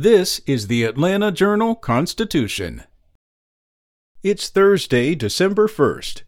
This is the Atlanta Journal Constitution. It's Thursday, December 1st.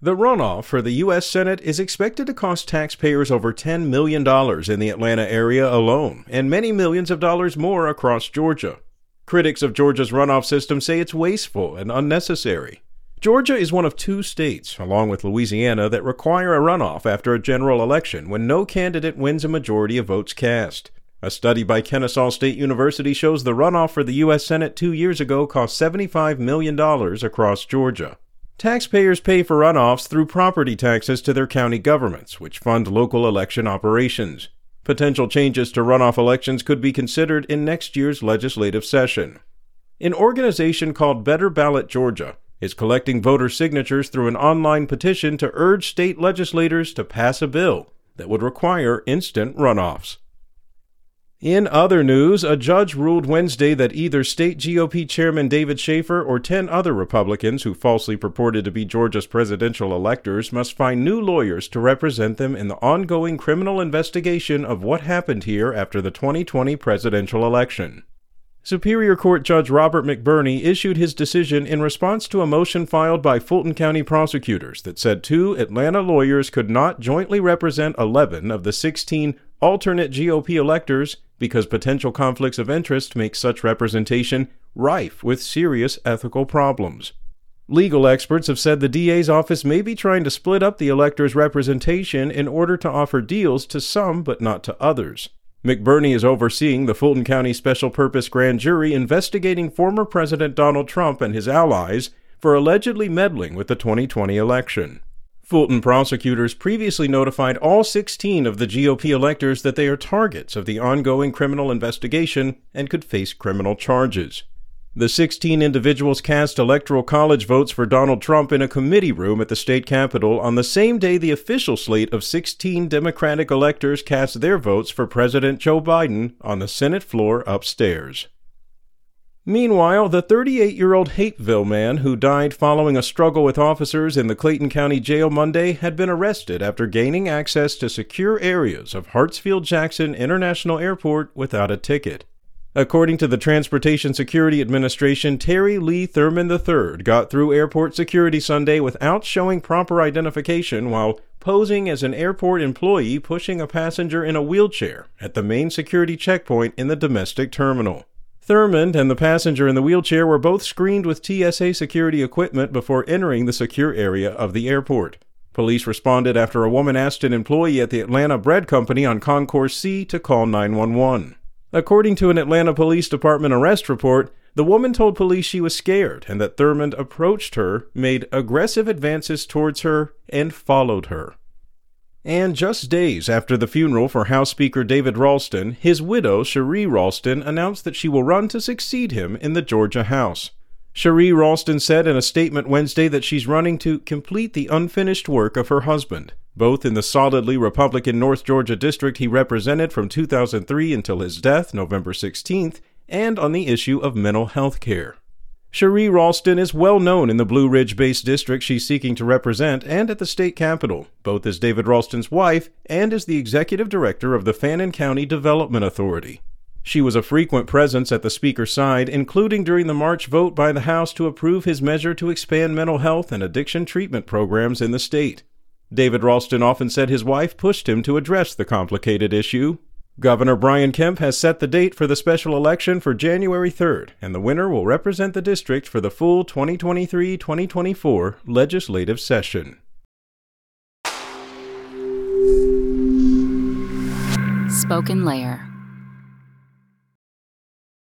The runoff for the U.S. Senate is expected to cost taxpayers over $10 million in the Atlanta area alone, and many millions of dollars more across Georgia. Critics of Georgia's runoff system say it's wasteful and unnecessary. Georgia is one of two states, along with Louisiana, that require a runoff after a general election when no candidate wins a majority of votes cast. A study by Kennesaw State University shows the runoff for the U.S. Senate two years ago cost $75 million across Georgia. Taxpayers pay for runoffs through property taxes to their county governments, which fund local election operations. Potential changes to runoff elections could be considered in next year's legislative session. An organization called Better Ballot Georgia is collecting voter signatures through an online petition to urge state legislators to pass a bill that would require instant runoffs. In other news, a judge ruled Wednesday that either state GOP chairman David Shafer or 10 other Republicans who falsely purported to be Georgia's presidential electors must find new lawyers to represent them in the ongoing criminal investigation of what happened here after the 2020 presidential election. Superior Court Judge Robert McBurney issued his decision in response to a motion filed by Fulton County prosecutors that said two Atlanta lawyers could not jointly represent 11 of the 16 alternate GOP electors because potential conflicts of interest make such representation rife with serious ethical problems. Legal experts have said the DA's office may be trying to split up the electors' representation in order to offer deals to some but not to others. McBurney is overseeing the Fulton County Special Purpose Grand Jury investigating former President Donald Trump and his allies for allegedly meddling with the 2020 election. Fulton prosecutors previously notified all 16 of the GOP electors that they are targets of the ongoing criminal investigation and could face criminal charges. The 16 individuals cast electoral college votes for Donald Trump in a committee room at the state capitol on the same day the official slate of 16 Democratic electors cast their votes for President Joe Biden on the Senate floor upstairs. Meanwhile, the 38 year old Hapeville man who died following a struggle with officers in the Clayton County Jail Monday had been arrested after gaining access to secure areas of Hartsfield Jackson International Airport without a ticket. According to the Transportation Security Administration, Terry Lee Thurmond III got through airport security Sunday without showing proper identification while posing as an airport employee pushing a passenger in a wheelchair at the main security checkpoint in the domestic terminal. Thurmond and the passenger in the wheelchair were both screened with TSA security equipment before entering the secure area of the airport. Police responded after a woman asked an employee at the Atlanta Bread Company on Concourse C to call 911. According to an Atlanta Police Department arrest report, the woman told police she was scared and that Thurmond approached her, made aggressive advances towards her, and followed her. And just days after the funeral for House Speaker David Ralston, his widow, Sheree Ralston, announced that she will run to succeed him in the Georgia House. Sheree Ralston said in a statement Wednesday that she's running to complete the unfinished work of her husband, both in the solidly Republican North Georgia district he represented from 2003 until his death, November 16th, and on the issue of mental health care. Sheree Ralston is well known in the Blue Ridge based district she's seeking to represent and at the state capitol, both as David Ralston's wife and as the executive director of the Fannin County Development Authority. She was a frequent presence at the Speaker's side, including during the March vote by the House to approve his measure to expand mental health and addiction treatment programs in the state. David Ralston often said his wife pushed him to address the complicated issue, Governor Brian Kemp has set the date for the special election for January 3rd, and the winner will represent the district for the full 2023 2024 legislative session. SpokenLayer